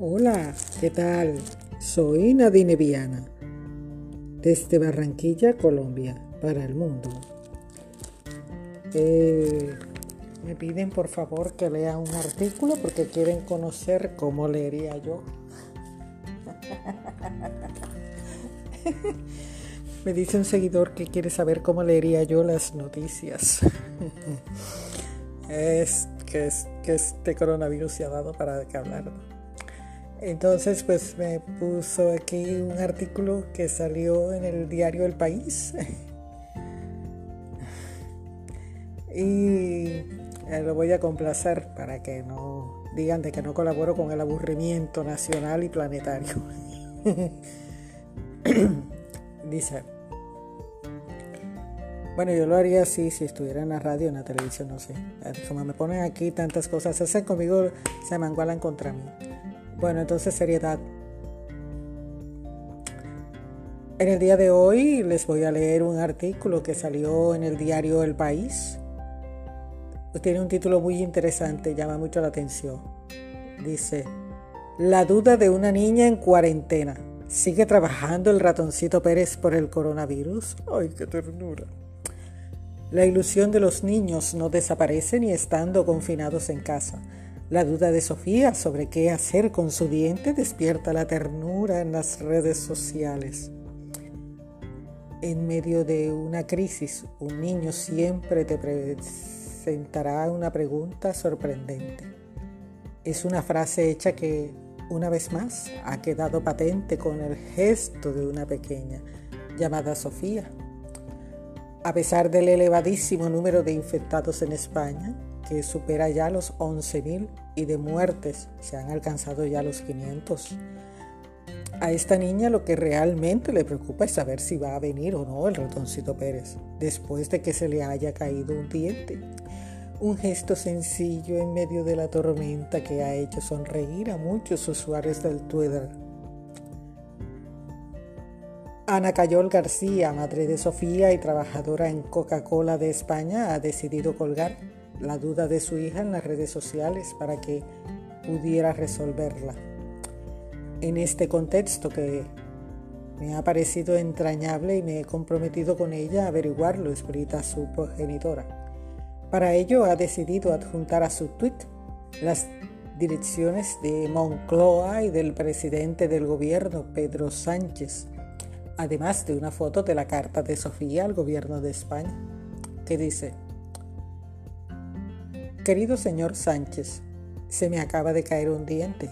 Hola, ¿qué tal? Soy Nadine Viana, desde Barranquilla, Colombia, para el mundo. Eh, me piden por favor que lea un artículo porque quieren conocer cómo leería yo. me dice un seguidor que quiere saber cómo leería yo las noticias. es que, es este coronavirus se ha dado para hablar. Entonces, pues me puso aquí un artículo que salió en el diario El País. y eh, lo voy a complacer para que no digan de que no colaboro con el aburrimiento nacional y planetario. Dice, bueno, yo lo haría así si estuviera en la radio, en la televisión, no sé. Como me ponen aquí tantas cosas, hacen conmigo, se mangualan contra mí. Bueno, entonces seriedad. En el día de hoy les voy a leer un artículo que salió en el diario El País. Tiene un título muy interesante, llama mucho la atención. Dice, La duda de una niña en cuarentena. ¿Sigue trabajando el ratoncito Pérez por el coronavirus? ¡Ay, qué ternura! La ilusión de los niños no desaparece ni estando confinados en casa. La duda de Sofía sobre qué hacer con su diente despierta la ternura en las redes sociales. En medio de una crisis, un niño siempre te presentará una pregunta sorprendente. Es una frase hecha que, una vez más, ha quedado patente con el gesto de una pequeña llamada Sofía. A pesar del elevadísimo número de infectados en España, que supera ya los 11.000 y de muertes se han alcanzado ya los 500. A esta niña lo que realmente le preocupa es saber si va a venir o no el ratoncito Pérez después de que se le haya caído un diente. Un gesto sencillo en medio de la tormenta que ha hecho sonreír a muchos usuarios del Twitter. Ana Cayol García, madre de Sofía y trabajadora en Coca-Cola de España, ha decidido colgar la duda de su hija en las redes sociales para que pudiera resolverla. En este contexto que me ha parecido entrañable y me he comprometido con ella a averiguarlo, explica su progenitora. Para ello ha decidido adjuntar a su tweet las direcciones de Moncloa y del presidente del gobierno, Pedro Sánchez, además de una foto de la carta de Sofía al gobierno de España, que dice, Querido señor Sánchez, se me acaba de caer un diente.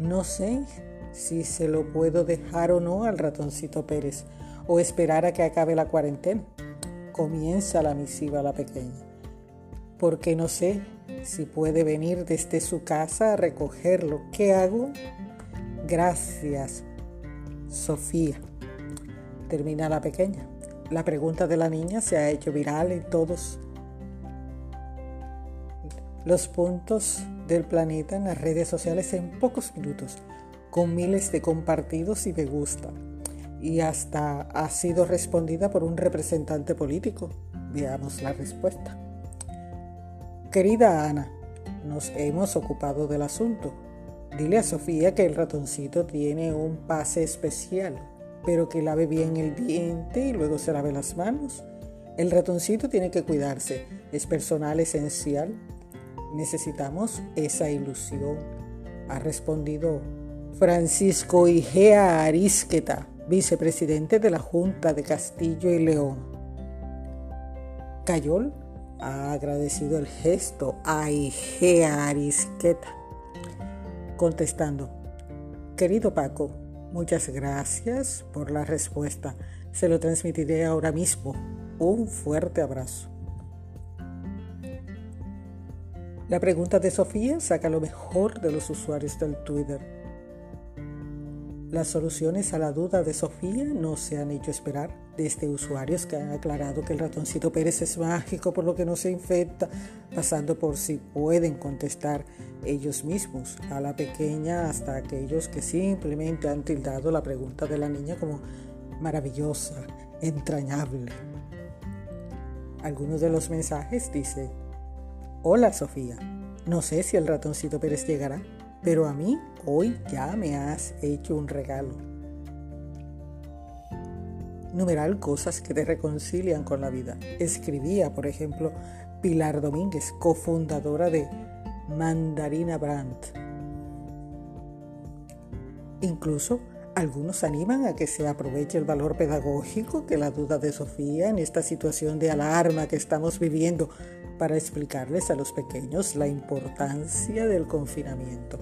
No sé si se lo puedo dejar o no al ratoncito Pérez o esperar a que acabe la cuarentena. Comienza la misiva la pequeña. Porque no sé si puede venir desde su casa a recogerlo. ¿Qué hago? Gracias, Sofía. Termina la pequeña. La pregunta de la niña se ha hecho viral en todos los puntos del planeta en las redes sociales en pocos minutos, con miles de compartidos y me gusta. Y hasta ha sido respondida por un representante político. Veamos la respuesta. Querida Ana, nos hemos ocupado del asunto. Dile a Sofía que el ratoncito tiene un pase especial, pero que lave bien el diente y luego se lave las manos. El ratoncito tiene que cuidarse, es personal esencial necesitamos esa ilusión, ha respondido Francisco Igea Arisqueta, vicepresidente de la Junta de Castillo y León. Cayol ha agradecido el gesto a Igea Arisqueta, contestando, querido Paco, muchas gracias por la respuesta. Se lo transmitiré ahora mismo. Un fuerte abrazo. La pregunta de Sofía saca lo mejor de los usuarios del Twitter. Las soluciones a la duda de Sofía no se han hecho esperar desde usuarios que han aclarado que el ratoncito Pérez es mágico por lo que no se infecta, pasando por si pueden contestar ellos mismos a la pequeña hasta aquellos que simplemente han tildado la pregunta de la niña como maravillosa, entrañable. Algunos de los mensajes dicen, Hola Sofía, no sé si el ratoncito Pérez llegará. pero a mí hoy ya me has hecho un regalo. Numeral cosas que te reconcilian con la vida. Escribía, por ejemplo, Pilar Domínguez, cofundadora de Mandarina Brand. Incluso algunos animan a que se aproveche el valor pedagógico que la duda de Sofía en esta situación de alarma que estamos viviendo para explicarles a los pequeños la importancia del confinamiento.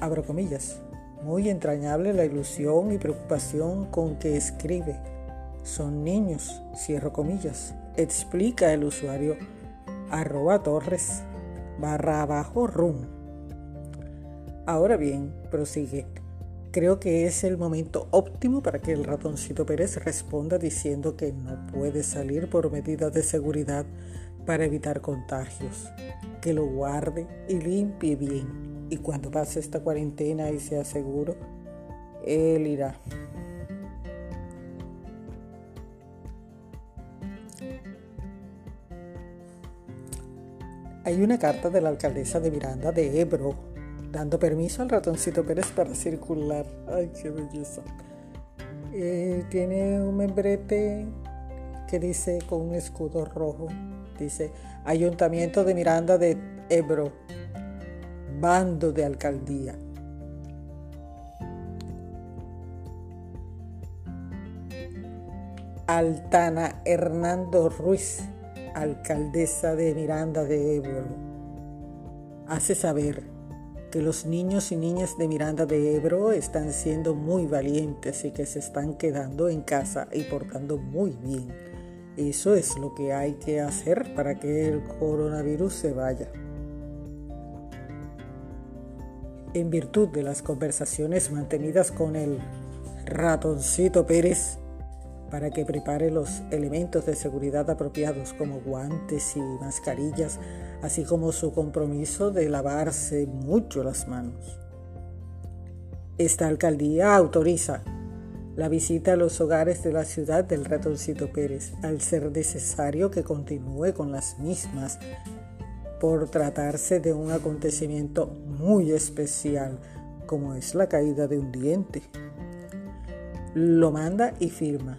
Abro comillas. Muy entrañable la ilusión y preocupación con que escribe. Son niños, cierro comillas, explica el usuario arroba torres barra abajo rum Ahora bien, prosigue. Creo que es el momento óptimo para que el ratoncito Pérez responda diciendo que no puede salir por medidas de seguridad para evitar contagios, que lo guarde y limpie bien. Y cuando pase esta cuarentena y sea seguro, él irá. Hay una carta de la alcaldesa de Miranda de Ebro dando permiso al ratoncito Pérez para circular. Ay, qué belleza. Eh, tiene un membrete que dice con un escudo rojo. Dice Ayuntamiento de Miranda de Ebro, bando de alcaldía. Altana Hernando Ruiz, alcaldesa de Miranda de Ebro, hace saber que los niños y niñas de Miranda de Ebro están siendo muy valientes y que se están quedando en casa y portando muy bien. Eso es lo que hay que hacer para que el coronavirus se vaya. En virtud de las conversaciones mantenidas con el ratoncito Pérez, para que prepare los elementos de seguridad apropiados como guantes y mascarillas, así como su compromiso de lavarse mucho las manos. Esta alcaldía autoriza la visita a los hogares de la ciudad del ratoncito Pérez, al ser necesario que continúe con las mismas por tratarse de un acontecimiento muy especial como es la caída de un diente. Lo manda y firma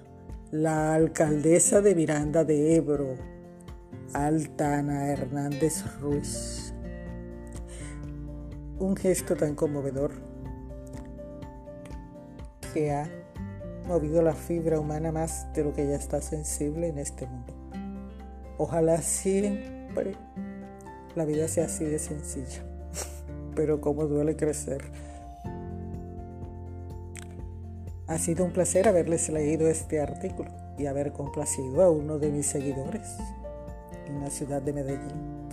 la alcaldesa de Miranda de Ebro, Altana Hernández Ruiz. Un gesto tan conmovedor que ha movido la fibra humana más de lo que ya está sensible en este mundo. Ojalá siempre la vida sea así de sencilla, pero cómo duele crecer. Ha sido un placer haberles leído este artículo y haber complacido a uno de mis seguidores en la ciudad de Medellín,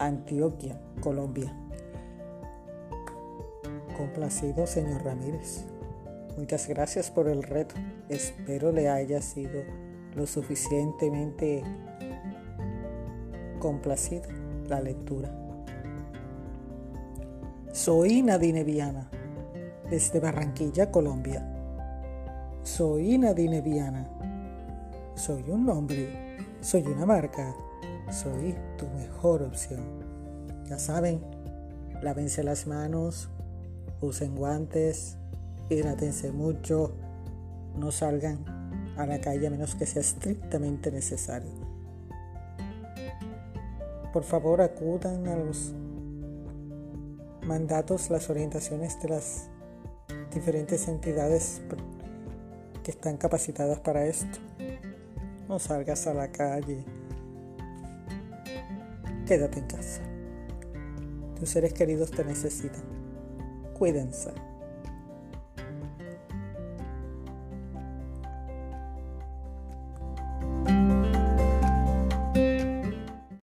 Antioquia, Colombia. Complacido, señor Ramírez. Muchas gracias por el reto. Espero le haya sido lo suficientemente complacido la lectura. Soy Nadine Viana, desde Barranquilla, Colombia. Soy Nadine Viana. Soy un nombre. Soy una marca. Soy tu mejor opción. Ya saben, lávense las manos, usen guantes, hidrátense mucho, no salgan a la calle a menos que sea estrictamente necesario. Por favor, acudan a los mandatos, las orientaciones de las diferentes entidades que están capacitadas para esto. No salgas a la calle. Quédate en casa. Tus seres queridos te necesitan. Cuídense.